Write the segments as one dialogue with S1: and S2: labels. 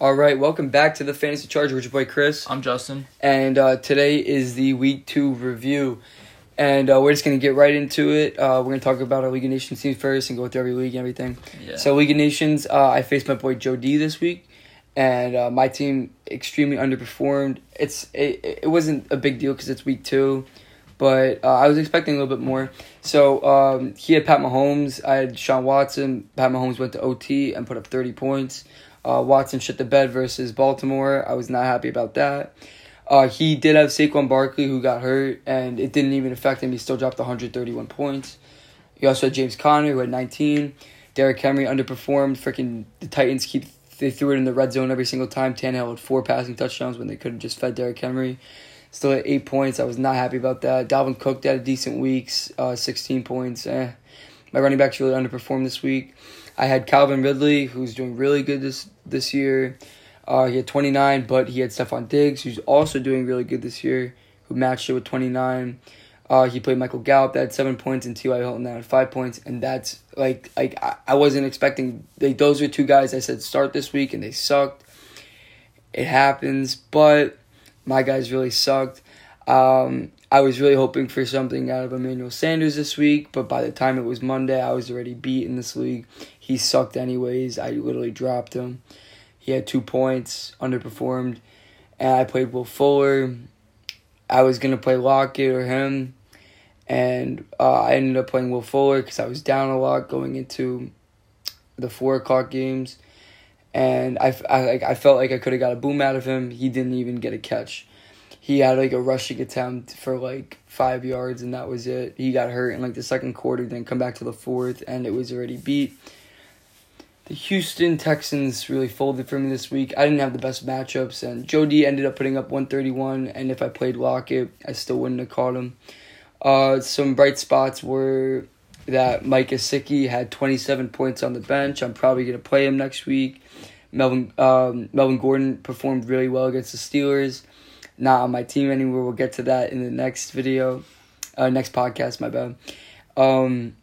S1: All right, welcome back to the Fantasy Charger with your boy Chris.
S2: I'm Justin.
S1: And uh, today is the week two review. And uh, we're just going to get right into it. Uh, we're going to talk about our League of Nations team first and go through every league and everything.
S2: Yeah.
S1: So, League of Nations, uh, I faced my boy Joe D this week. And uh, my team extremely underperformed. It's It, it wasn't a big deal because it's week two. But uh, I was expecting a little bit more. So um, he had Pat Mahomes. I had Sean Watson. Pat Mahomes went to OT and put up 30 points. Uh, Watson shit the bed versus Baltimore. I was not happy about that. Uh, he did have Saquon Barkley who got hurt, and it didn't even affect him. He still dropped 131 points. He also had James Conner who had 19. Derrick Henry underperformed. Freaking the Titans keep they threw it in the red zone every single time. Tannehill had four passing touchdowns when they could have just fed Derrick Henry. Still at eight points. I was not happy about that. Dalvin Cook had a decent week, uh, 16 points. Eh. My running backs really underperformed this week. I had Calvin Ridley, who's doing really good this this year. Uh, he had 29, but he had Stefon Diggs, who's also doing really good this year, who matched it with 29. Uh, he played Michael Gallup that had seven points and T.Y. Hilton that had five points, and that's like like I, I wasn't expecting. Like those are two guys I said start this week, and they sucked. It happens, but my guys really sucked. Um, I was really hoping for something out of Emmanuel Sanders this week, but by the time it was Monday, I was already beat in this league. He sucked anyways. I literally dropped him. He had two points, underperformed, and I played Will Fuller. I was gonna play Lockett or him, and uh, I ended up playing Will Fuller because I was down a lot going into the four o'clock games, and I, I, I felt like I could have got a boom out of him. He didn't even get a catch he had like a rushing attempt for like five yards and that was it. He got hurt in like the second quarter, then come back to the fourth, and it was already beat. The Houston Texans really folded for me this week. I didn't have the best matchups, and Joe D ended up putting up 131, and if I played Lockett, I still wouldn't have caught him. Uh, some bright spots were that Mike Gesicki had 27 points on the bench. I'm probably going to play him next week. Melvin, um, Melvin Gordon performed really well against the Steelers not on my team anymore. We'll get to that in the next video, uh, next podcast. My bad. Um,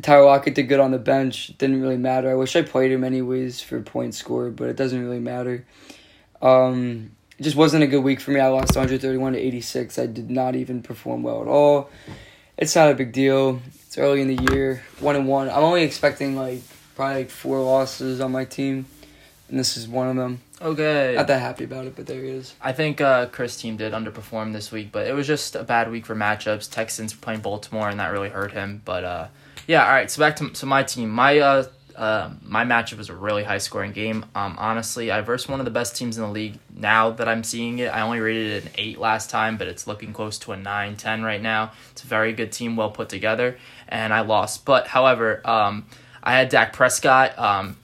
S1: Tyler Lockett did good on the bench. Didn't really matter. I wish I played him anyways for point score, but it doesn't really matter. Um, it just wasn't a good week for me. I lost 131 to 86. I did not even perform well at all. It's not a big deal. It's early in the year. One and one. I'm only expecting like probably like four losses on my team, and this is one of them.
S2: Okay.
S1: Not that happy about it, but there he is.
S2: I think uh, Chris' team did underperform this week, but it was just a bad week for matchups. Texans playing Baltimore, and that really hurt him. But uh, yeah, all right. So back to, to my team. My uh, uh, my matchup was a really high scoring game. Um, honestly, I versed one of the best teams in the league. Now that I'm seeing it, I only rated it an eight last time, but it's looking close to a 9, 10 right now. It's a very good team, well put together, and I lost. But however, um, I had Dak Prescott. Um,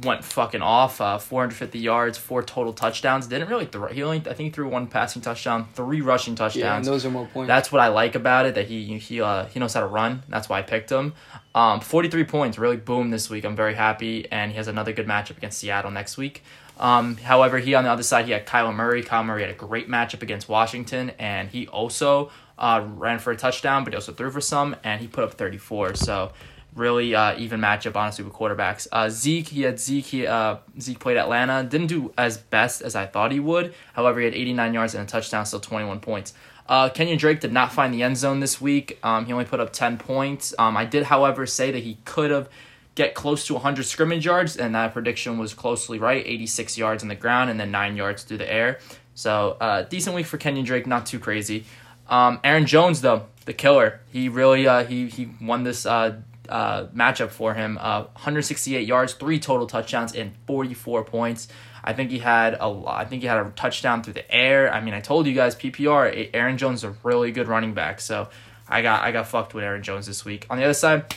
S2: went fucking off. Uh, 450 yards, four total touchdowns. Didn't really throw. He only I think he threw one passing touchdown, three rushing touchdowns.
S1: Yeah, and those are more points.
S2: That's what I like about it. That he he uh, he knows how to run. That's why I picked him. Um, 43 points, really boom this week. I'm very happy, and he has another good matchup against Seattle next week. Um, however, he on the other side, he had Kyler Murray. Kyler Murray had a great matchup against Washington, and he also uh, ran for a touchdown, but he also threw for some, and he put up 34. So really uh, even matchup, honestly, with quarterbacks. Uh, Zeke, he had Zeke. He, uh, Zeke played Atlanta. Didn't do as best as I thought he would. However, he had 89 yards and a touchdown, still 21 points. Uh, Kenyon Drake did not find the end zone this week. Um, he only put up 10 points. Um, I did, however, say that he could have get close to 100 scrimmage yards, and that prediction was closely right 86 yards on the ground and then 9 yards through the air. So, uh, decent week for Kenyon Drake, not too crazy. Um, Aaron Jones, though, the killer. He really uh, he, he won this uh, uh, matchup for him. Uh, 168 yards, three total touchdowns, and 44 points. I think he had a I think he had a touchdown through the air. I mean, I told you guys PPR. Aaron Jones is a really good running back, so I got I got fucked with Aaron Jones this week. On the other side,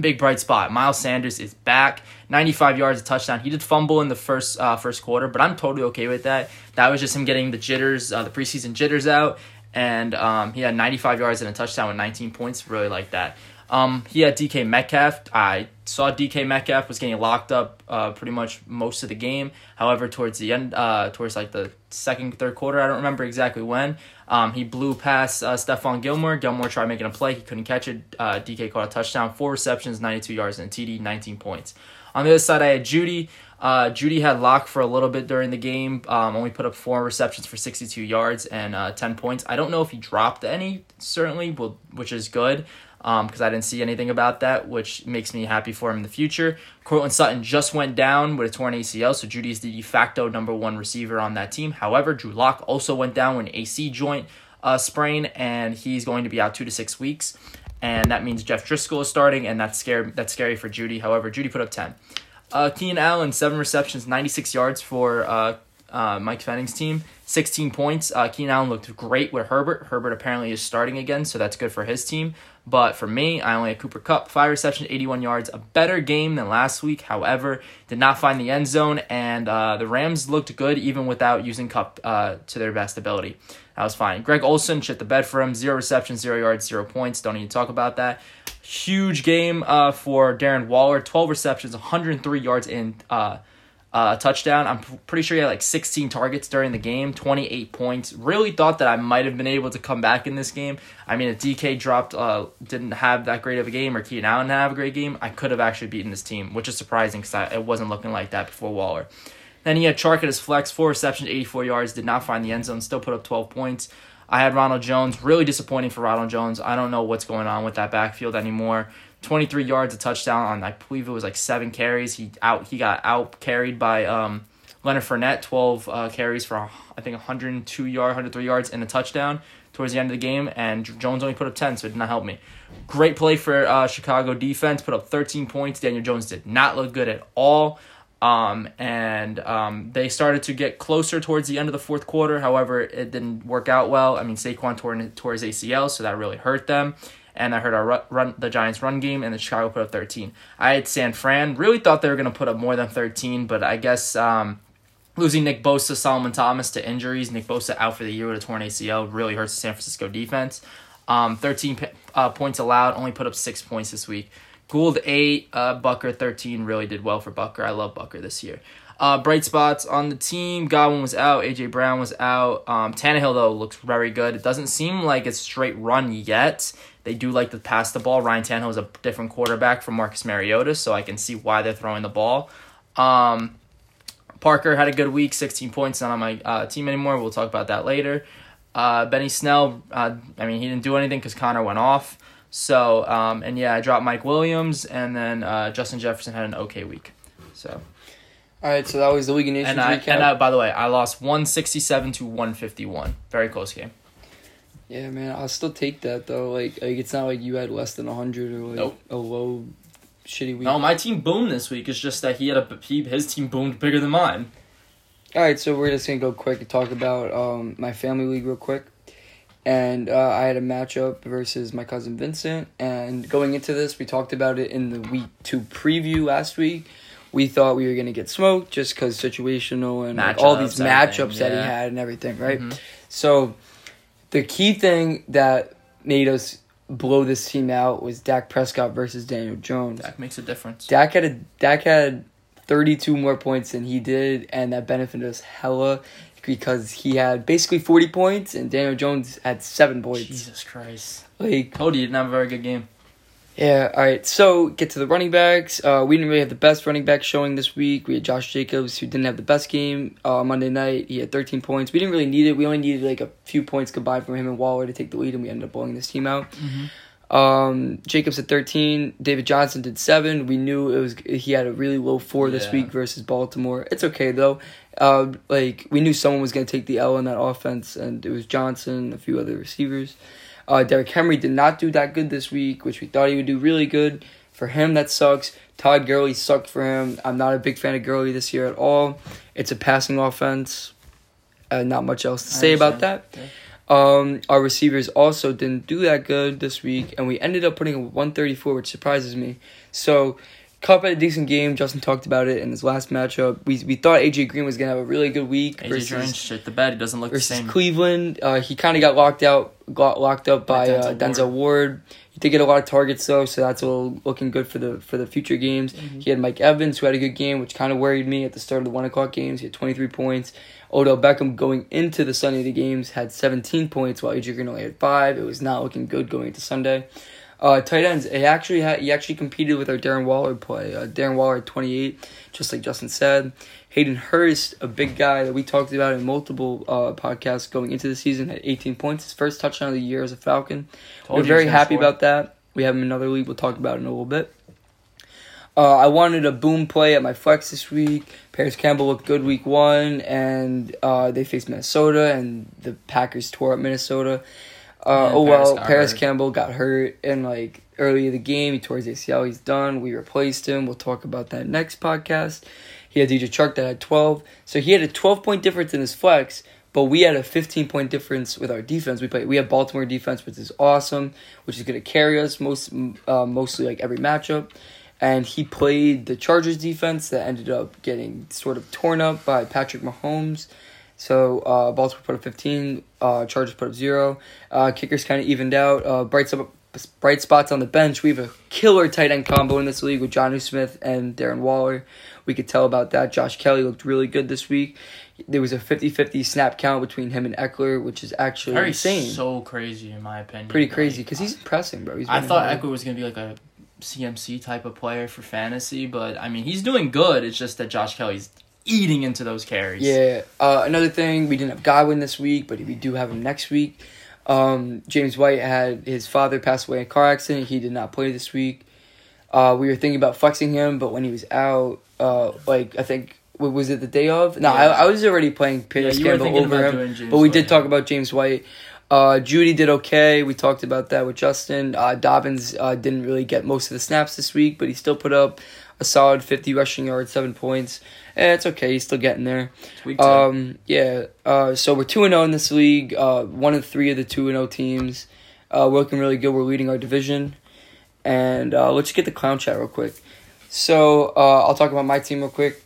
S2: big bright spot. Miles Sanders is back, 95 yards, a touchdown. He did fumble in the first uh, first quarter, but I'm totally okay with that. That was just him getting the jitters, uh, the preseason jitters out, and um, he had 95 yards and a touchdown with 19 points. Really like that. Um, he had DK Metcalf. I saw DK Metcalf was getting locked up uh, pretty much most of the game. However, towards the end, uh, towards like the second, third quarter, I don't remember exactly when, um, he blew past uh, Stephon Gilmore. Gilmore tried making a play. He couldn't catch it. Uh, DK caught a touchdown, four receptions, 92 yards, and a TD, 19 points. On the other side, I had Jeudy. Uh, Jeudy had lock for a little bit during the game. Um, only put up four receptions for 62 yards and uh, 10 points. I don't know if he dropped any, certainly, which is good because um, I didn't see anything about that, which makes me happy for him in the future. Courtland Sutton just went down with a torn ACL, so Jeudy is the de facto number one receiver on that team. However, Drew Lock also went down with an AC joint uh, sprain, and he's going to be out two to six weeks. And that means Jeff Driskel is starting, and that's scary. That's scary for Jeudy. However, Jeudy put up ten. Uh, Keenan Allen, seven receptions, 96 yards for uh, uh, Mike Fenning's team, 16 points. Uh, Keenan Allen looked great with Herbert. Herbert apparently is starting again, so that's good for his team. But for me, I only had Cooper Kupp, five receptions, 81 yards, a better game than last week. However, did not find the end zone, and uh, the Rams looked good even without using Kupp uh, to their best ability. That was fine. Greg Olsen shit the bed for him, zero receptions, zero yards, zero points. Don't even talk about that. Huge game uh, for Darren Waller, 12 receptions, 103 yards in uh, uh, touchdown. I'm pretty sure he had like 16 targets during the game, 28 points. Really thought that I might have been able to come back in this game. I mean, if DK dropped, uh, didn't have that great of a game, or Keenan Allen didn't have a great game, I could have actually beaten this team, which is surprising because it wasn't looking like that before Waller. Then he had Chark at his flex, four receptions, 84 yards, did not find the end zone, still put up 12 points. I had Ronald Jones, really disappointing for Ronald Jones. I don't know what's going on with that backfield anymore. 23 yards, a touchdown on I believe it was like seven carries. He out he got out carried by um, Leonard Fournette, 12 uh, carries for I think 102 yard, 103 yards and a touchdown towards the end of the game. And Jones only put up 10, so it did not help me. Great play for uh, Chicago defense, put up 13 points. Daniel Jones did not look good at all. Um, and um, they started to get closer towards the end of the fourth quarter. However, it didn't work out well. I mean, Saquon tore, tore his ACL, so that really hurt them and I heard our run, the Giants run game, and the Chicago put up 13. I had San Fran. Really thought they were going to put up more than 13, but I guess um, losing Nick Bosa, Solomon Thomas to injuries, Nick Bosa out for the year with a torn ACL really hurts the San Francisco defense. Um, 13 uh, points allowed, only put up six points this week. Gould 8, uh, Butker 13 really did well for Butker. I love Butker this year. Uh, bright spots on the team. Godwin was out. AJ Brown was out. Um, Tannehill though looks very good. It doesn't seem like it's straight run yet. They do like to pass the ball. Ryan Tannehill is a different quarterback from Marcus Mariota, so I can see why they're throwing the ball. Um, Parker had a good week, 16 points, not on my uh, team anymore. We'll talk about that later. Uh, Benny Snell, uh, I mean, he didn't do anything because Conner went off. So, um, and yeah, I dropped Mike Williams, and then uh, Justin Jefferson had an okay week. So.
S1: All right, so that was the week in Nations
S2: and I,
S1: recap.
S2: And I, by the way, I lost 167 to 151. Very close game.
S1: Yeah, man, I'll still take that though. Like, like it's not like you had less than hundred or like
S2: Nope.
S1: a low, shitty week.
S2: No, my team boomed this week. It's just that he had a he, his team boomed bigger than mine.
S1: All right, so we're just gonna go quick and talk about um, my family league real quick. And uh, I had a matchup versus my cousin Vincent. And going into this, we talked about it in the week two preview last week. We thought we were gonna get smoked just because situational and like, all these
S2: Matchups, everything,
S1: that he had and everything, right?
S2: Mhm.
S1: So the key thing that made us blow this team out was Dak Prescott versus Daniel Jones.
S2: That makes a difference.
S1: Dak had a Dak had thirty two more points than he did, and that benefited us hella because he had basically forty points and Daniel Jones had seven points.
S2: Jesus Christ.
S1: Like
S2: Cody didn't have a very good game.
S1: yeah, all right. So get to the running backs. Uh, we didn't really have the best running back showing this week. We had Josh Jacobs who didn't have the best game uh, Monday night. He had thirteen points. We didn't really need it. We only needed like a few points combined from him and Waller to take the lead, and we ended up blowing this team out. Um, Jacobs at thirteen. David Johnson did seven. We knew it was he had a really low four this
S2: Yeah.
S1: week versus Baltimore. It's okay though. Uh, like we knew someone was going to take the L in that offense, and it was Johnson, a few other receivers. Uh, Derrick Henry did not do that good this week, which we thought he would do really good. For him, that sucks. Todd Gurley sucked for him. I'm not a big fan of Gurley this year at all. It's a passing offense. Uh, not much else to say about that.
S2: understand.
S1: Um, our receivers also didn't do that good this week, and we ended up putting a 134, which surprises me. So, Kupp had a decent game. Justin talked about it in his last matchup. We we thought AJ Green was gonna have a really good week
S2: AJ
S1: versus
S2: Green shit the bed. He doesn't look the same.
S1: Cleveland. Uh, he kind of got locked out, got locked up by,
S2: By
S1: uh,
S2: Denzel
S1: Denzel Ward. He did get a lot of targets though, so that's all looking good for the for the future games.
S2: Mm-hmm.
S1: He had Mike Evans who had a good game, which kind of worried me at the start of the one o'clock games. He had twenty three points. Odell Beckham going into the Sunday the games had seventeen points, while Green only had five. It was not looking good going into Sunday. Uh, tight ends. He actually had he actually competed with our Darren Waller play. Uh, Darren Waller twenty eight, just like Justin said. Hayden Hurst, a big guy that we talked about in multiple uh, podcasts going into the season, had eighteen points. His first touchdown of the year as a Falcon.
S2: Told
S1: We're very
S2: he was gonna
S1: happy
S2: score.
S1: about that. We have him in another league. We'll talk about it in a little bit. Uh, I wanted a boom play at my flex this week. Parris Campbell looked good week one, and uh, they faced Minnesota, and the Packers tore up Minnesota. Uh, oh
S2: Parris
S1: well, Parris
S2: hurt.
S1: Campbell got hurt in like early in the game. He tore his ACL. He's done. We replaced him. We'll talk about that next podcast. He had DJ Chark that had twelve, so he had a twelve point difference in his flex. But we had a 15 point difference with our defense. We play. We have Baltimore defense, which is awesome, which is going to carry us most uh, mostly like every matchup. And he played the Chargers defense that ended up getting sort of torn up by Patrick Mahomes. So uh, Baltimore put up 15, uh, Chargers put up zero. Uh, kickers kind of evened out. Uh, bright, bright spots on the bench. We have a killer tight end combo in this league with Jonnu Smith and Darren Waller. We could tell about that. Josh Kelley looked really good this week. There was a 50-50 snap count between him and Ekeler, which is actually
S2: Very
S1: insane.
S2: so crazy in my opinion.
S1: Pretty crazy because he's impressing, bro. He's
S2: I thought. Ekeler was gonna be like a CMC type of player for fantasy, but I mean he's doing good. It's just that Josh Kelley's eating into those carries.
S1: Yeah. Uh, another thing, we didn't have Godwin this week, but we do have him next week. Um, James White had his father pass away in a car accident. He did not play this week. Uh, we were thinking about flexing him, but when he was out, uh, like I think was it the day of? No,
S2: Yeah.
S1: I, I was already playing
S2: you were
S1: Campbell over him, but we
S2: White,
S1: did talk about James White. Uh, Jeudy did okay. We talked about that with Justin. Uh, Dobbins uh, didn't really get most of the snaps this week, but he still put up a solid 50 rushing yards, seven points. Eh, it's okay. He's still getting there.
S2: Week two.
S1: Um, yeah. Uh, so we're two and zero in this league. Uh, one of three of the two and zero teams. Uh, we're looking really good. We're leading our division, and uh, let's get the clown chat real quick. So uh, I'll talk about my team real quick.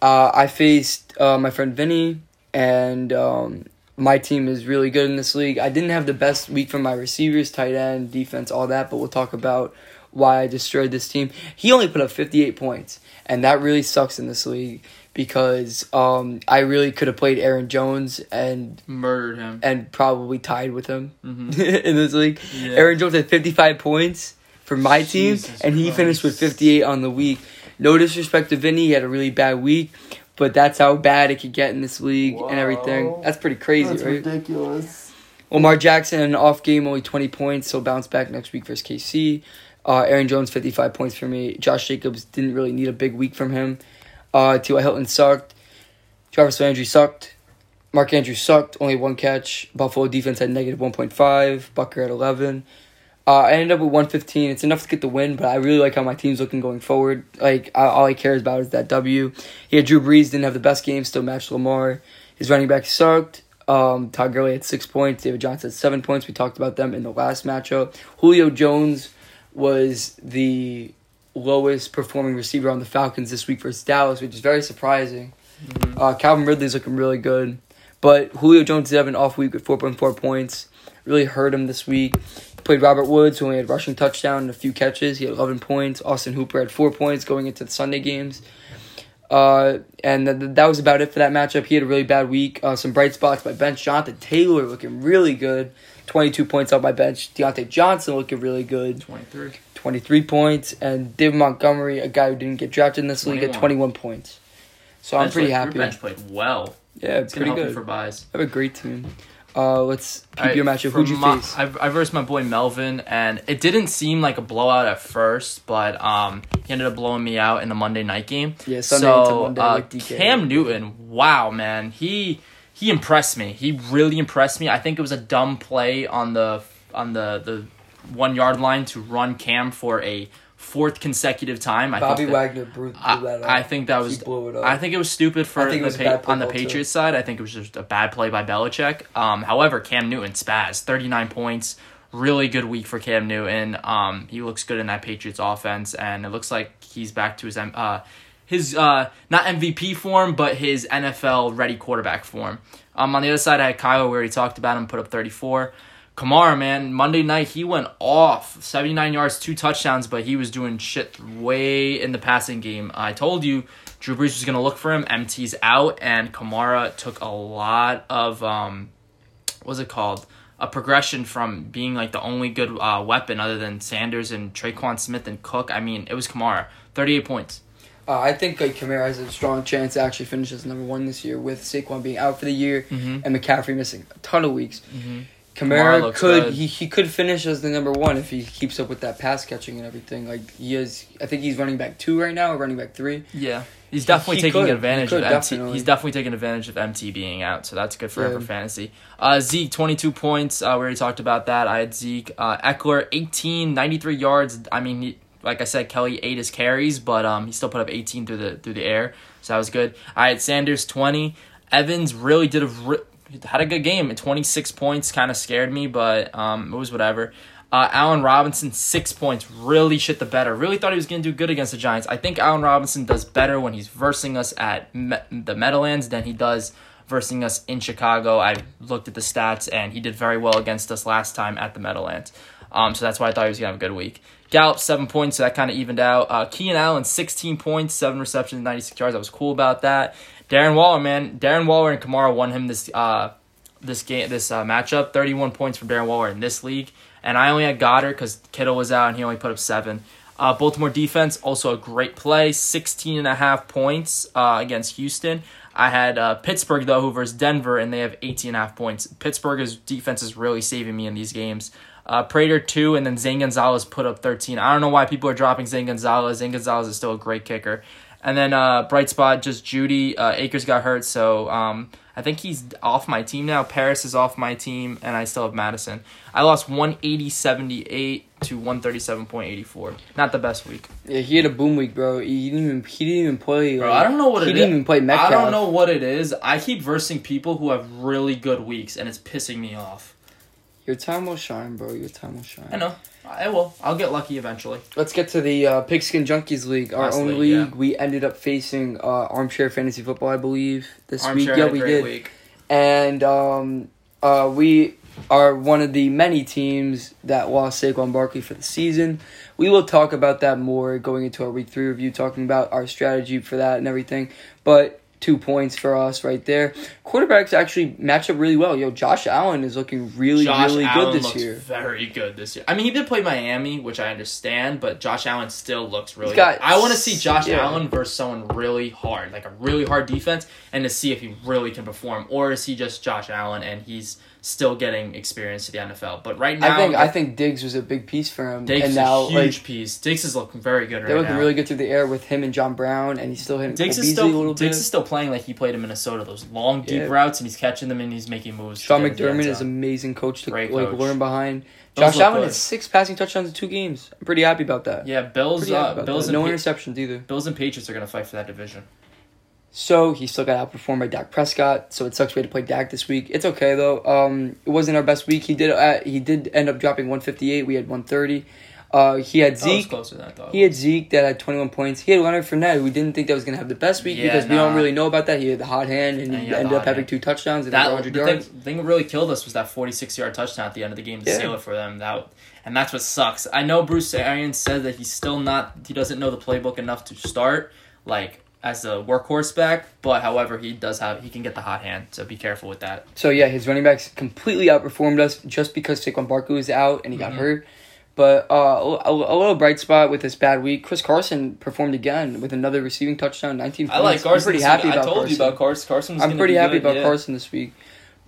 S1: Uh, I faced uh, my friend Vinny, and um, my team is really good in this league. I didn't have the best week from my receivers, tight end, defense, all that, but we'll talk about why I destroyed this team. He only put up 58 points, and that really sucks in this league because um, I really could have played Aaron Jones and
S2: Murdered him.
S1: and probably tied with him
S2: hmm
S1: in this league.
S2: Yeah.
S1: Aaron Jones had 55 points for my team,
S2: Jesus
S1: and he finished with 58 on the week. No disrespect to Vinny, he had a really bad week, but that's how bad it could get in this league and everything. That's pretty crazy, right?
S2: ridiculous.
S1: Lamar Jackson, an off game, only 20 points, so bounce back next week versus KC. Uh, Aaron Jones, 55 points for me. Josh Jacobs didn't really need a big week from him. Uh, T.Y. Hilton sucked. Jarvis Landry sucked. Mark Andrews sucked, only one catch. Buffalo defense had negative 1.5. Butker at 11. Uh, I ended up with 115. It's enough to get the win, but I really like how my team's looking going forward. Like, I, all he cares about is that W. He had Drew Brees, didn't have the best game, still matched Lamar. His running back sucked. Um, Todd Gurley had six points. David Johnson had seven points. We talked about them in the last matchup. Julio Jones was the lowest performing receiver on the Falcons this week versus Dallas, which is very surprising.
S2: Mhm.
S1: Uh, Calvin Ridley's looking really good, but Julio Jones did have an off week with 4.4 points. Really hurt him this week. Played Robert Woods, who only had rushing touchdown and a few catches. He had 11 points. Austin Hooper had four points going into the Sunday games. Uh, and th- th- that was about it for that matchup. He had a really bad week. Uh, some bright spots by bench. Jonathan Taylor looking really good. 22 points off my bench. Diontae Johnson looking really good.
S2: 23.
S1: 23 points. And David Montgomery, a guy who didn't get drafted in this league, at 21 points. So I'm pretty
S2: played-
S1: happy.
S2: Your bench played well.
S1: Yeah,
S2: It's
S1: pretty good.
S2: for buys.
S1: I have a great team. Uh, let's keep
S2: Alright,
S1: your matchup. Who'd you
S2: my-
S1: face?
S2: I, I versed my boy Melvin, and it didn't seem like a blowout at first, but um, he ended up blowing me out in the Monday night game.
S1: Yeah, Sunday
S2: so,
S1: Monday
S2: uh,
S1: DK.
S2: Cam Newton, wow, man, he he impressed me. He really impressed me. I think it was a dumb play on the on the the one yard line to run Cam for a fourth consecutive time. I
S1: Bobby
S2: think that,
S1: Wagner blew, blew that up.
S2: I, think that was
S1: He blew it up.
S2: I think it was stupid for
S1: I think it
S2: the
S1: was
S2: pa- on the
S1: call, too.
S2: Patriots side. I think it was just a bad play by Belichick. Um, however, Cam Newton spaz, thirty nine points, really good week for Cam Newton. Um, he looks good in that Patriots offense, and it looks like he's back to his uh his uh not MVP form, but his NFL ready quarterback form. Um, on the other side, I had Kyle. We already talked about him. Put up thirty four. Kamara, man, Monday night he went off, seventy nine yards, two touchdowns, but he was doing shit way in the passing game. I told you Drew Brees was gonna look for him. MT's out, and Kamara took a lot of um, what's it called? a progression from being like the only good uh, weapon other than Sanders and Tre'Quan Smith and Cook. I mean, it was Kamara, thirty eight points.
S1: Uh, I think like Kamara has a strong chance to actually finish as number one this year with Saquon being out for the year
S2: Mhm.
S1: and McCaffrey missing a ton of weeks.
S2: Mm-hmm.
S1: Kamara, could
S2: good.
S1: he, he could finish as the number one if he keeps up with that pass catching and everything. Like he is, I think he's running back two right now or running back three.
S2: Yeah, he's definitely
S1: he
S2: taking
S1: could. He
S2: advantage
S1: could,
S2: of MT.
S1: definitely.
S2: He's definitely taking advantage of MT being out, so that's good for
S1: Yeah.
S2: fantasy. Uh, Zeke, twenty two points. Uh, we already talked about that. I had Zeke. Uh, Ekeler, 18, 93 yards. I mean, he, like I said, Kelley ate his carries, but um, he still put up eighteen through the through the air, so that was good. I had Sanders twenty. Evans really did a had a good game. Twenty six points kind of scared me, but um, it was whatever. Uh, Allen Robinson, six points, really shit the better. Really thought he was going to do good against the Giants. I think Allen Robinson does better when he's versing us at Me- the Meadowlands than he does versing us in Chicago. I looked at the stats, and he did very well against us last time at the Meadowlands. Um, so that's why I thought he was going to have a good week. Gallup, seven points, so that kind of evened out. Uh, Keenan Allen, 16 points, seven receptions, 96 yards. I was cool about that. Darren Waller, man. Darren Waller and Kamara won him this uh, this game, this uh, matchup. 31 points for Darren Waller in this league. And I only had Goedert because Kittle was out and he only put up seven. Uh, Baltimore defense, also a great play. 16 and a half points uh, against Houston. I had uh, Pittsburgh, though, who versus Denver, and they have 18 and a half points. Pittsburgh's defense is really saving me in these games. Uh, Prater, two, and then Zane Gonzalez put up 13. I don't know why people are dropping Zane Gonzalez. Zane Gonzalez is still a great kicker. And then uh, bright spot, just Jeudy. Uh, Akers got hurt, so um, I think he's off my team now. Parris is off my team, and I still have Madison. I lost 180.78 to 137.84. Not the best week.
S1: Yeah, he had a boom week, bro. He didn't even he didn't even play.
S2: Bro,
S1: like,
S2: I don't know what it is.
S1: he
S2: it
S1: didn't
S2: is.
S1: even play Metcalf.
S2: I don't know what it is. I keep versing people who have really good weeks, and it's pissing me off.
S1: Your time will shine, bro. Your time will shine.
S2: I know. I will. I'll get lucky eventually.
S1: Let's get to the uh, Pigskin Junkies League, our
S2: Last
S1: own
S2: league,
S1: league.
S2: yeah.
S1: We ended up facing uh, Armchair Fantasy Football, I believe, this
S2: Armchair
S1: week. Yeah, we did.
S2: week.
S1: And um, uh, we are one of the many teams that lost Saquon Barkley for the season. We will talk about that more going into our week three review, talking about our strategy for that and everything. But two points for us right there. Quarterbacks actually match up really well. Yo, Josh Allen is looking really,
S2: Josh
S1: really
S2: Allen
S1: good this
S2: looks
S1: year.
S2: very good this year. I mean, he did play Miami, which I understand, but Josh Allen still looks really
S1: got-
S2: good. I want to see Josh
S1: yeah.
S2: Allen versus someone really hard, like a really hard defense, and to see if he really can perform, or is he just Josh Allen and he's still getting experience to the NFL? But right now,
S1: I think I think Diggs was a big piece for him,
S2: Diggs
S1: and
S2: is
S1: now
S2: a huge
S1: like
S2: piece. Diggs is looking very good right now.
S1: they're looking
S2: now.
S1: really good through the air with him and John Brown, and he's still hitting
S2: Diggs
S1: Cole
S2: is
S1: Beasley
S2: still
S1: little
S2: Diggs
S1: bit.
S2: is still playing like he played in Minnesota. Those long deep
S1: Yeah.
S2: routes, and he's catching them and he's making moves.
S1: Sean
S2: get into the end
S1: McDermott is amazing coach to
S2: Great
S1: like
S2: coach.
S1: learn behind.
S2: Those
S1: Josh Allen
S2: good.
S1: has six passing touchdowns in two games. I'm pretty happy about that.
S2: yeah. Bills, uh, Bills
S1: No interceptions either.
S2: Bills and Patriots are gonna fight for that division.
S1: So he still got outperformed by Dak Prescott. So it sucks we had to play Dak this week. It's okay though. Um, it wasn't our best week. He did. Uh, he did end up dropping 158. We had 130. Uh, he had
S2: was
S1: Zeke.
S2: closer than I thought. it
S1: He had. Zeke that had 21 points. He had Leonard Fournette, who we didn't think that was going to have the best week
S2: Yeah,
S1: because we don't really know about that. He had the hot hand, and
S2: And
S1: he
S2: the
S1: ended up having
S2: hand.
S1: two touchdowns and
S2: that
S1: 100
S2: the
S1: yards.
S2: thing, thing that really killed us was that 46 yard touchdown at the end of the game to
S1: Yeah.
S2: seal it for them. That and that's what sucks. I know Bruce Arians said that he's still not he doesn't know the playbook enough to start like as a workhorse back, but however he does have he can get the hot hand, so be careful with that.
S1: So yeah, his running backs completely outperformed us just because Saquon Barkley was out and he got
S2: Mhm.
S1: hurt. But uh, a, a little bright spot with this bad week. Chris Carson performed again with another receiving touchdown, 19 points.
S2: I like Carson.
S1: I'm pretty happy about
S2: I told
S1: Carson.
S2: you about Carson. Carson was
S1: I'm pretty happy
S2: good,
S1: about
S2: yeah.
S1: Carson this week.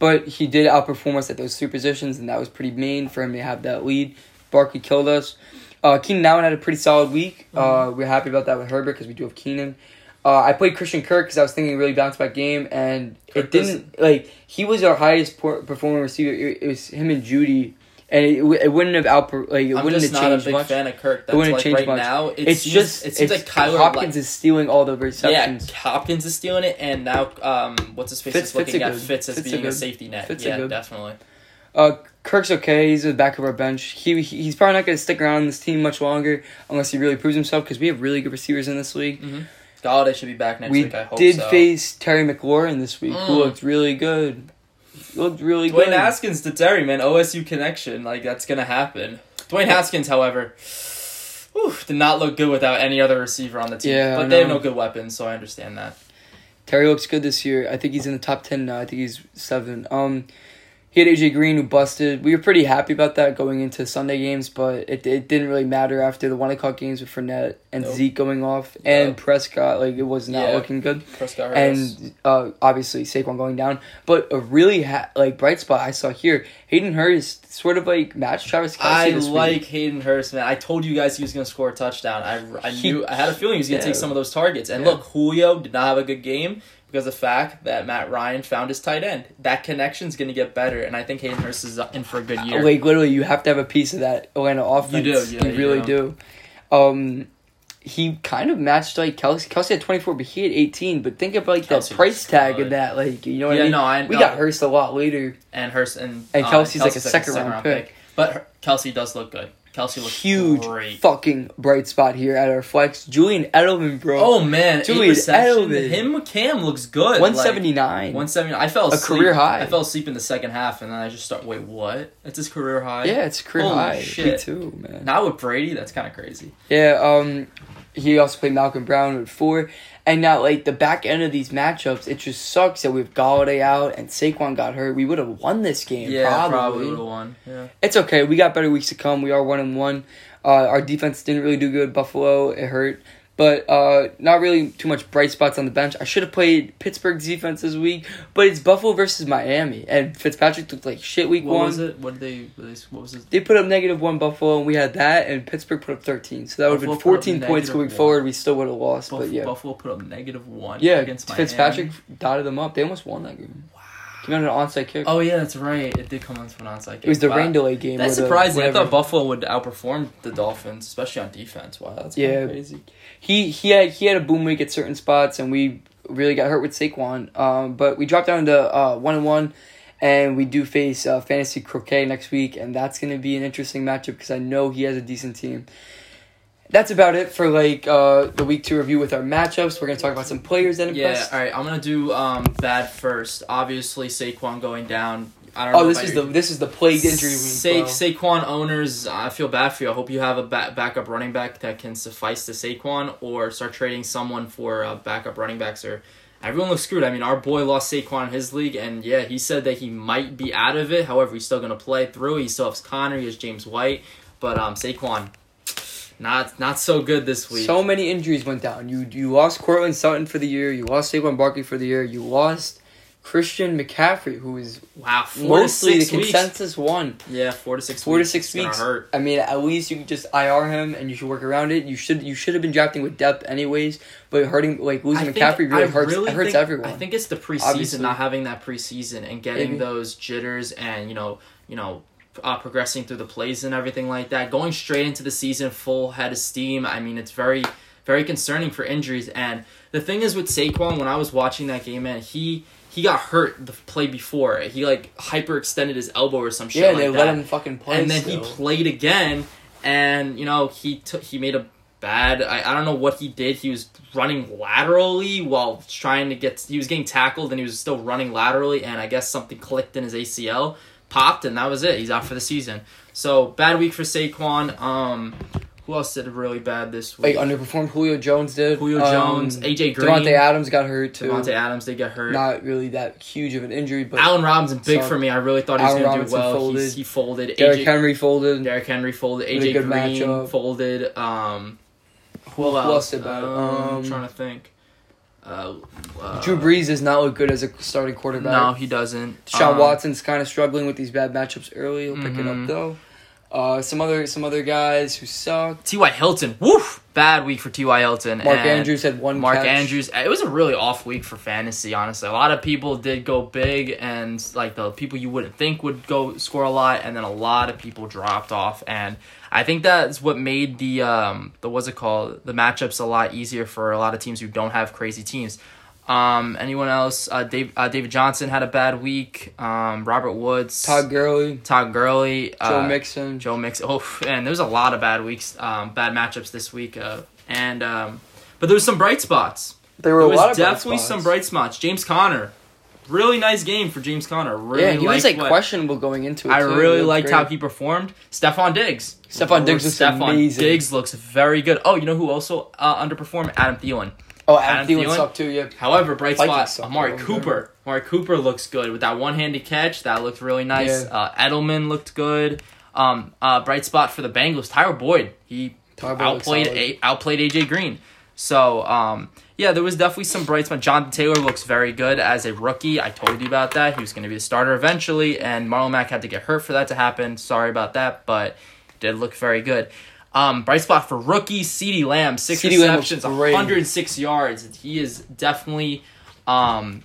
S1: But he did outperform us at those two positions, and that was pretty mean for him to have that lead. Barkley killed us. Uh, Keenan Allen had a pretty solid week. Uh,
S2: Mm-hmm.
S1: we're happy about that with Herbert because we do have Keenan. Uh, I played Christian Kirk because I was thinking really bounce back game, and
S2: Kirk
S1: it didn't like he was our highest performing receiver. It, it was him and Jeudy, and it, w- it wouldn't have out like it
S2: I'm
S1: wouldn't
S2: just
S1: have
S2: not a
S1: changed
S2: big
S1: much.
S2: fan of Kirk. That's
S1: wouldn't
S2: like
S1: change
S2: right
S1: much.
S2: now. It
S1: it's
S2: seems,
S1: just
S2: it seems
S1: it's
S2: like Kyler
S1: Hopkins is stealing all the receptions. Yeah.
S2: Hopkins is stealing it, and now um, what's his face
S1: Fitz-
S2: is looking
S1: Fitz
S2: at
S1: good.
S2: Fitz as
S1: Fitz
S2: being a
S1: good.
S2: safety net.
S1: Fitz
S2: yeah, definitely.
S1: Uh, Kirk's okay. He's at the back of our bench. He he- he's probably not going to stick around in this team much longer unless he really proves himself because we have really good receivers in this league.
S2: Mm-hmm. Golladay should be back next
S1: we
S2: week. I hope so.
S1: did
S2: so.
S1: face Terry McLaurin this week, who
S2: Mm.
S1: looked really good. Looked really
S2: Dwayne
S1: good.
S2: Dwayne Haskins to Terry, man. OSU connection, like that's gonna happen. Dwayne Haskins, however, whew, did not look good without any other receiver on the team.
S1: Yeah,
S2: but they have no good weapons, so I understand that.
S1: Terry looks good this year. I think he's in the top ten now. I think he's seven. Um, He had AJ Green who busted. We were pretty happy about that going into Sunday games, but it, it didn't really matter after the one o'clock games with Fournette and
S2: Nope.
S1: Zeke going off and
S2: Nope.
S1: Prescott. Like it was not
S2: Yeah.
S1: looking good.
S2: Prescott
S1: and uh, obviously Saquon going down. But a really ha- like bright spot I saw here, Hayden Hurst sort of like matched Travis Kelce
S2: I like
S1: week.
S2: Hayden Hurst, man. I told you guys he was going to score a touchdown. I, I
S1: He-
S2: knew I had a feeling he was going to
S1: Yeah.
S2: take some of those targets. And
S1: Yeah.
S2: look, Julio did not have a good game because of the fact that Matt Ryan found his tight end. That connection's going to get better, and I think Hayden Hurst is in for a good year.
S1: Like literally, you have to have a piece of that Atlanta offense.
S2: You do, yeah,
S1: you
S2: you
S1: really
S2: do.
S1: do. Um, he kind of matched like Kelce. Kelce had twenty four, but he had eighteen. But think about like
S2: Kelce
S1: that price tag of that. Like you know what
S2: yeah,
S1: I mean?
S2: no, I
S1: we
S2: no.
S1: got Hurst a lot later.
S2: and Hurst and
S1: And
S2: uh,
S1: Kelce's like a second round pick.
S2: But Kelce does look good. Kelce looks
S1: Huge
S2: great.
S1: fucking bright spot here at our flex. Julian Edelman, bro.
S2: Oh man,
S1: Julian. Edelman.
S2: Him Cam looks good.
S1: one seventy nine.
S2: One seventy. I fell
S1: A
S2: asleep.
S1: career high.
S2: I fell asleep in the second half, and then I just start. Wait, what? It's his career high.
S1: yeah, it's career
S2: Holy
S1: high. Me
S2: shit.
S1: too, man.
S2: Now with Brady, that's kind of crazy.
S1: Yeah, um, he also played Malcolm Brown with four. And now, like, the back end of these matchups, it just sucks that we have Golladay out and Saquon got hurt. We would have won this game,
S2: Yeah, probably,
S1: probably.
S2: would have won. Yeah.
S1: It's okay. We got better weeks to come. We are one and one. Uh, our defense didn't really do good. Buffalo, it hurt. But uh, not really too much bright spots on the bench. I should have played Pittsburgh's defense this week, but it's Buffalo versus Miami. And Fitzpatrick looked like shit week
S2: What
S1: one.
S2: What was it? What did they? What was it?
S1: They put up negative one Buffalo, and we had that, and Pittsburgh put up thirteen. So that would have been fourteen points going forward. We still would have lost,
S2: Buff-
S1: but yeah,
S2: Buffalo put up negative one.
S1: yeah.
S2: against Miami.
S1: Fitzpatrick dotted them up. They almost won that game. Came out an onside kick.
S2: Oh yeah, that's right. It did come on to an onside. Kick.
S1: It was the
S2: Wow.
S1: rain delay game.
S2: That's
S1: where the-
S2: surprising. I thought Buffalo would outperform the Dolphins, especially on defense. Wow, that's
S1: Yeah.
S2: yeah. crazy.
S1: he he had he had a boom week at certain spots, and we really got hurt with Saquon. Um, but we dropped down to uh, one and one, and we do face uh, fantasy croquet next week, and that's going to be an interesting matchup because I know he has a decent team. That's about it for like uh, the week two review with our matchups. We're gonna talk about some players that
S2: Yeah. All right. I'm gonna do um bad first. Obviously, Saquon going down. I don't know.
S1: Oh, this is the this is the plagued injury week.
S2: Sa-. Saquon owners, I feel bad for you. I hope you have a ba- backup running back that can suffice to Saquon, or start trading someone for uh, backup running backs. Or everyone looks screwed. I mean, our boy lost Saquon in his league, and yeah, he said that he might be out of it. However, he's still gonna play through. He still has Conner. He has James White, but um, Saquon, not not so good this week.
S1: So many injuries went down. You you lost Courtland Sutton for the year. You lost Saquon Barkley for the year. You lost Christian McCaffrey, who is
S2: wow,
S1: mostly the
S2: six weeks.
S1: consensus one.
S2: Yeah, four to six.
S1: Four to six weeks.
S2: Hurt.
S1: I mean, at least you can just IR him, and you should work around it. You should you should have been drafting with depth anyways, but hurting like losing
S2: I
S1: McCaffrey really
S2: I
S1: hurts
S2: really
S1: it hurts
S2: think-
S1: everyone.
S2: I think it's the preseason
S1: Obviously.
S2: not having that preseason and getting
S1: Maybe.
S2: those jitters and you know you know uh, progressing through the plays and everything like that. Going straight into the season full head of steam. I mean, it's very very concerning for injuries. And the thing is with Saquon, when I was watching that game, man, he. He got hurt the play before. He like hyperextended his elbow or some shit
S1: yeah,
S2: like
S1: they
S2: that
S1: let him fucking play.
S2: and then he played again and you know he took he made a bad I, I don't know what he did he was running laterally while trying to get he was getting tackled and he was still running laterally and i guess something clicked in his acl popped and that was it he's out for the season so bad week for saquon um who else did really bad this
S1: like
S2: week
S1: underperformed. Julio Jones did.
S2: julio
S1: Um,
S2: jones aj green
S1: Davante Adams got hurt too.
S2: Davante adams did get hurt
S1: Not really that huge of an injury, but
S2: Allen Robinson big
S1: So-
S2: for me. I really thought he was going to do well.
S1: folded.
S2: He's, he folded.
S1: Derrick
S2: AJ,
S1: Henry folded.
S2: Derrick Henry folded. AJ Green
S1: matchup.
S2: folded. Um, who,
S1: Who
S2: else?
S1: did bad?
S2: Um,
S1: Um,
S2: I'm trying to think. Uh, uh,
S1: Drew Brees does not look good as a starting quarterback.
S2: No, he doesn't.
S1: Deshaun
S2: Um,
S1: Watson's kind of struggling with these bad matchups early. He'll pick it
S2: Mhm.
S1: up though. Uh, some other some other guys who suck.
S2: T.Y. Hilton. Woof! Bad week for T.Y. Hilton.
S1: Mark
S2: and
S1: Andrews had one.
S2: Mark
S1: catch.
S2: Andrews. It was a really off week for fantasy, honestly. A lot of people did go big, and like the people you wouldn't think would go score a lot, and then a lot of people dropped off. And I think that's what made the um the what's it called the matchups a lot easier for a lot of teams who don't have crazy teams. Um, anyone else? Uh, Dave, uh, David Johnson had a bad week. Um, Robert Woods,
S1: Todd Gurley,
S2: Todd Gurley,
S1: Joe
S2: uh,
S1: Mixon.
S2: Joe Mixon. Oh, and there's a lot of bad weeks, um, bad matchups this week. Uh, and um, but there was some bright spots.
S1: There were
S2: There
S1: a lot
S2: was
S1: bright
S2: definitely some bright spots. James Conner, really nice game for James Conner. Really
S1: yeah, he was like
S2: what-
S1: questionable going into it.
S2: I
S1: too.
S2: really liked
S1: great.
S2: how he performed. Stefon Diggs.
S1: Stefon Diggs
S2: Stefon
S1: amazing.
S2: Diggs looks very good. Oh, you know who also uh, underperformed? Adam Thielen.
S1: Oh,
S2: Adam
S1: Adam Thielen
S2: Thielen?
S1: sucked too. Yeah.
S2: However, bright
S1: Vikings
S2: spot, Amari. Cooper. Amari Cooper looks good with that one-handed catch. That looked really nice.
S1: Yeah.
S2: Uh, Edelman looked good. Um, uh, bright spot for the Bengals, Tyler Boyd. He
S1: Tyler
S2: outplayed a, outplayed AJ Green. So um, yeah, there was definitely some bright spot. Jonathan Taylor looks very good as a rookie. I told you about that. He was going to be a starter eventually, and Marlon Mack had to get hurt for that to happen. Sorry about that, but did look very good. Um, bright spot for rookie CeeDee Lamb, six
S1: looks
S2: receptions,
S1: great.
S2: 106 yards. He is definitely um,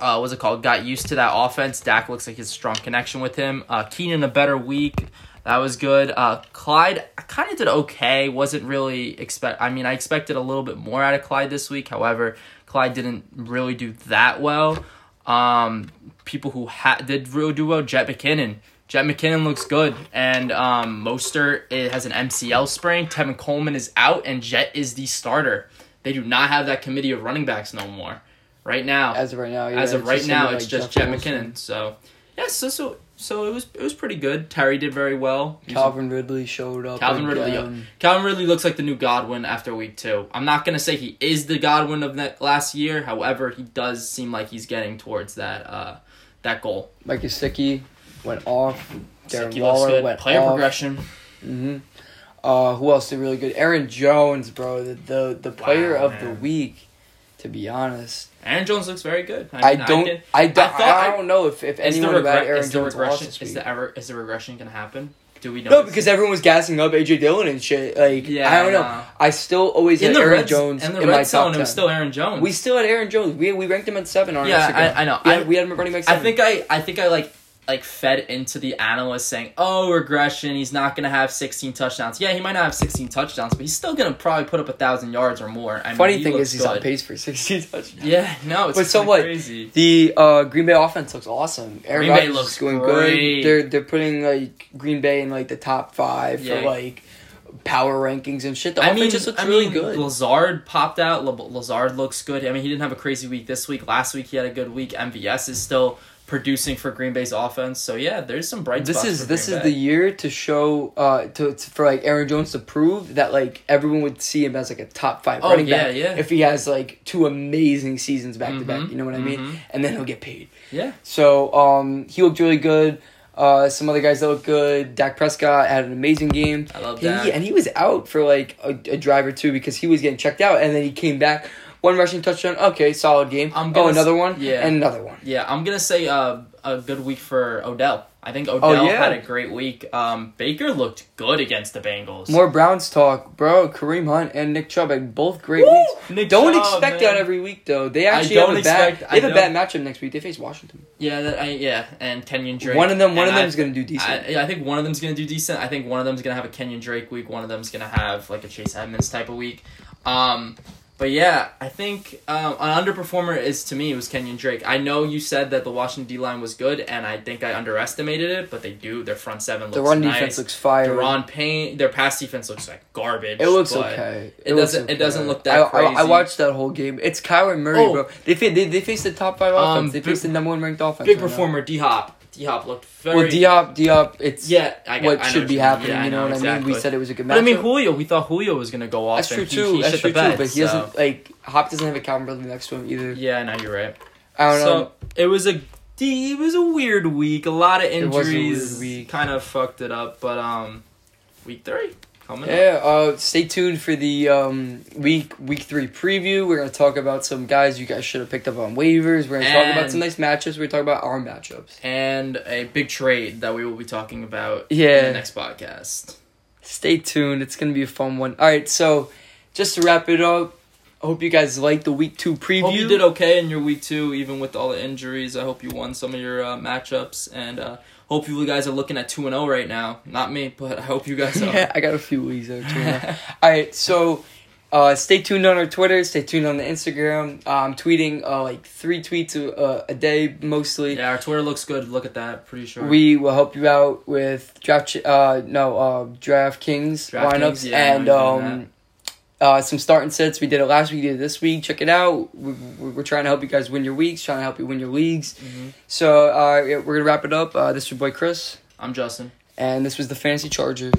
S2: uh, what's it called? Got used to that offense. Dak looks like his strong connection with him. Uh, Keenan a better week. That was good. Uh, Clyde, I kind of did okay. Wasn't really expect. I mean, I expected a little bit more out of Clyde this week. However, Clyde didn't really do that well. Um, people who ha- did really do well. Jet McKinnon. Jet McKinnon looks good, and um, Mostert it has an MCL sprain. Tevin Coleman is out, and Jet is the starter. They do not have that committee of running backs no more. Right now,
S1: As of right now. Yeah,
S2: as of
S1: it's
S2: right
S1: just
S2: now, it's
S1: like,
S2: just
S1: Jeff
S2: Jet
S1: Wilson.
S2: McKinnon. So yeah, so so so it was it was pretty good. Terry did very well.
S1: Calvin Ridley showed up.
S2: Calvin Ridley. Calvin Ridley looks like the new Godwin after week two. I'm not gonna say he is the Godwin of that last year. However, he does seem like he's getting towards that uh that goal.
S1: Mike Gesicki went off. Darren
S2: looks
S1: Waller went
S2: Player
S1: off.
S2: progression.
S1: hmm Uh, who else did really good? Aaron Jones, bro, the the, the player
S2: Wow,
S1: of the week. To be honest,
S2: Aaron Jones looks very good.
S1: I,
S2: mean,
S1: don't.
S2: can-
S1: I, don't.
S2: thought
S1: I,
S2: I-
S1: don't know if, if anyone about
S2: regre-
S1: Aaron
S2: is the
S1: Jones
S2: regression is the ever is the regression gonna happen? Do we know?
S1: No, because everyone was gassing up AJ Dillon and shit. Like,
S2: Yeah,
S1: I don't know.
S2: I.
S1: I still always
S2: in
S1: had
S2: the
S1: Aaron
S2: red
S1: Jones
S2: in the
S1: in my
S2: red
S1: top
S2: zone, it was still Aaron Jones.
S1: we still had Aaron Jones. We we ranked him at seven on
S2: Yeah,
S1: Instagram.
S2: I- I know.
S1: We
S2: I-
S1: had, we had him running back
S2: I think I I think I like like fed into the analysts saying, "Oh, regression. He's not gonna have 16 touchdowns. Yeah, he might not have 16 touchdowns, but he's still gonna probably put up a thousand yards or more." I
S1: Funny
S2: he
S1: thing is, he's on pace for 16 touchdowns.
S2: Yeah, no, it's
S1: But so what?
S2: Crazy.
S1: The uh, Green Bay offense looks awesome. Aaron
S2: Green Bay looks
S1: going
S2: great.
S1: good. They're they're putting like Green Bay in like the top five
S2: Yeah.
S1: for like power rankings and shit. The
S2: I
S1: offense
S2: mean,
S1: just looks
S2: I
S1: really
S2: mean,
S1: good.
S2: Lazard popped out. La- Lazard looks good. I mean, he didn't have a crazy week this week. Last week he had a good week. MVS is still producing for Green Bay's offense. So yeah, there's some bright
S1: this is this
S2: Green
S1: is
S2: Bay.
S1: the year to show uh to, to- for like Aaron Jones to prove that like everyone would see him as like a top five
S2: Oh,
S1: running
S2: yeah,
S1: back
S2: yeah.
S1: if he has like two amazing seasons back to back.
S2: Mhm,
S1: You know what I mean?
S2: mhm.
S1: And then he'll get paid.
S2: yeah.
S1: So um he looked really good. Uh, some other guys that look good. Dak Prescott had an amazing game.
S2: I love
S1: He-
S2: that.
S1: and he was out for like a, a drive or two because he was getting checked out, and then he came back. One rushing touchdown. Okay, solid game.
S2: I'm
S1: oh, another
S2: s-
S1: one.
S2: yeah.
S1: and another one.
S2: Yeah, I'm gonna say uh, a good week for Odell. I think Odell
S1: Oh, yeah.
S2: had a great week. Um, Baker looked good against the Bengals.
S1: More Browns talk, bro. Kareem Hunt and Nick Chubb had both great
S2: Woo!
S1: weeks.
S2: Nick
S1: don't
S2: Chubb,
S1: expect
S2: man.
S1: that every week, though. They actually
S2: don't
S1: have a bad.
S2: expect-
S1: They have
S2: I
S1: a bad matchup next week. They face Washington.
S2: Yeah, that, I, yeah, and Kenyon Drake.
S1: One of them. One
S2: And
S1: of
S2: I-
S1: them's gonna do decent.
S2: I, I think one of them's gonna do decent. I think one of them's gonna have a Kenyon Drake week. One of them's gonna have like a Chase Edmonds type of week. Um, but yeah, I think um, an underperformer is to me it was Kenyon Drake. I know you said that the Washington D line was good, and I think I underestimated it, but they do. Their front seven looks
S1: the run
S2: nice.
S1: defense looks fire.
S2: Daron Payne, their pass defense looks like garbage.
S1: It looks okay.
S2: It,
S1: looks
S2: doesn't. It doesn't look that
S1: I,
S2: crazy.
S1: I watched that whole game. It's Kyler Murray,
S2: Oh.
S1: bro. They, they they faced the top five
S2: Um,
S1: offense. They
S2: big-
S1: faced the number one ranked offense.
S2: Big
S1: right
S2: performer D Hop. D Hop looked very.
S1: Well, Diop, Diop, it's
S2: Yeah, I got,
S1: what
S2: I know
S1: should be happening.
S2: Yeah,
S1: you know, what I mean? We said it was a good match.
S2: But I mean, Julio. We thought Julio was gonna go off.
S1: That's true
S2: and he-
S1: too.
S2: He,
S1: That's true
S2: the
S1: too.
S2: bed,
S1: But he
S2: so-
S1: doesn't like Hop doesn't have a Calvin Ridley next to him either.
S2: Yeah, no, you're right.
S1: I don't
S2: so
S1: know.
S2: it was a D- it was a weird week. A lot of
S1: It was a weird
S2: injuries
S1: week.
S2: kind of fucked it up. But um, week three coming.
S1: Yeah, uh, stay tuned for the um, week week three preview. We're gonna talk about some guys you guys should have picked up on waivers. We're gonna talk about some nice matchups. We're gonna talk about our matchups.
S2: And a big trade that we will be talking about in
S1: Yeah.
S2: the next podcast.
S1: Stay tuned. It's gonna be a fun one. All right, so just to wrap it up, I hope you guys liked the week two preview.
S2: Hope you did okay in your week two, even with all the injuries. I hope you won some of your uh, matchups, and uh, hope you guys are looking at two and zero right now. Not me, but I hope you guys are.
S1: yeah, I got a few weeks there too. All right, so uh, stay tuned on our Twitter. Stay tuned on the Instagram. Uh, I'm tweeting uh, like three tweets a, uh, a day mostly.
S2: Yeah, our Twitter looks good. Look at that. Pretty sure.
S1: We will help you out with draft. Ch- uh, no, uh, DraftKings
S2: DraftKings,
S1: lineups
S2: yeah,
S1: and um, uh, some starting sets. We did it last week. We did it this week. Check it out. We, we're trying to help you guys win your weeks. Trying to help you win your leagues.
S2: Mhm.
S1: So uh, we're gonna wrap it up. Uh, this is your boy Chris,
S2: I'm Justin.
S1: and this was the Fantasy Charger.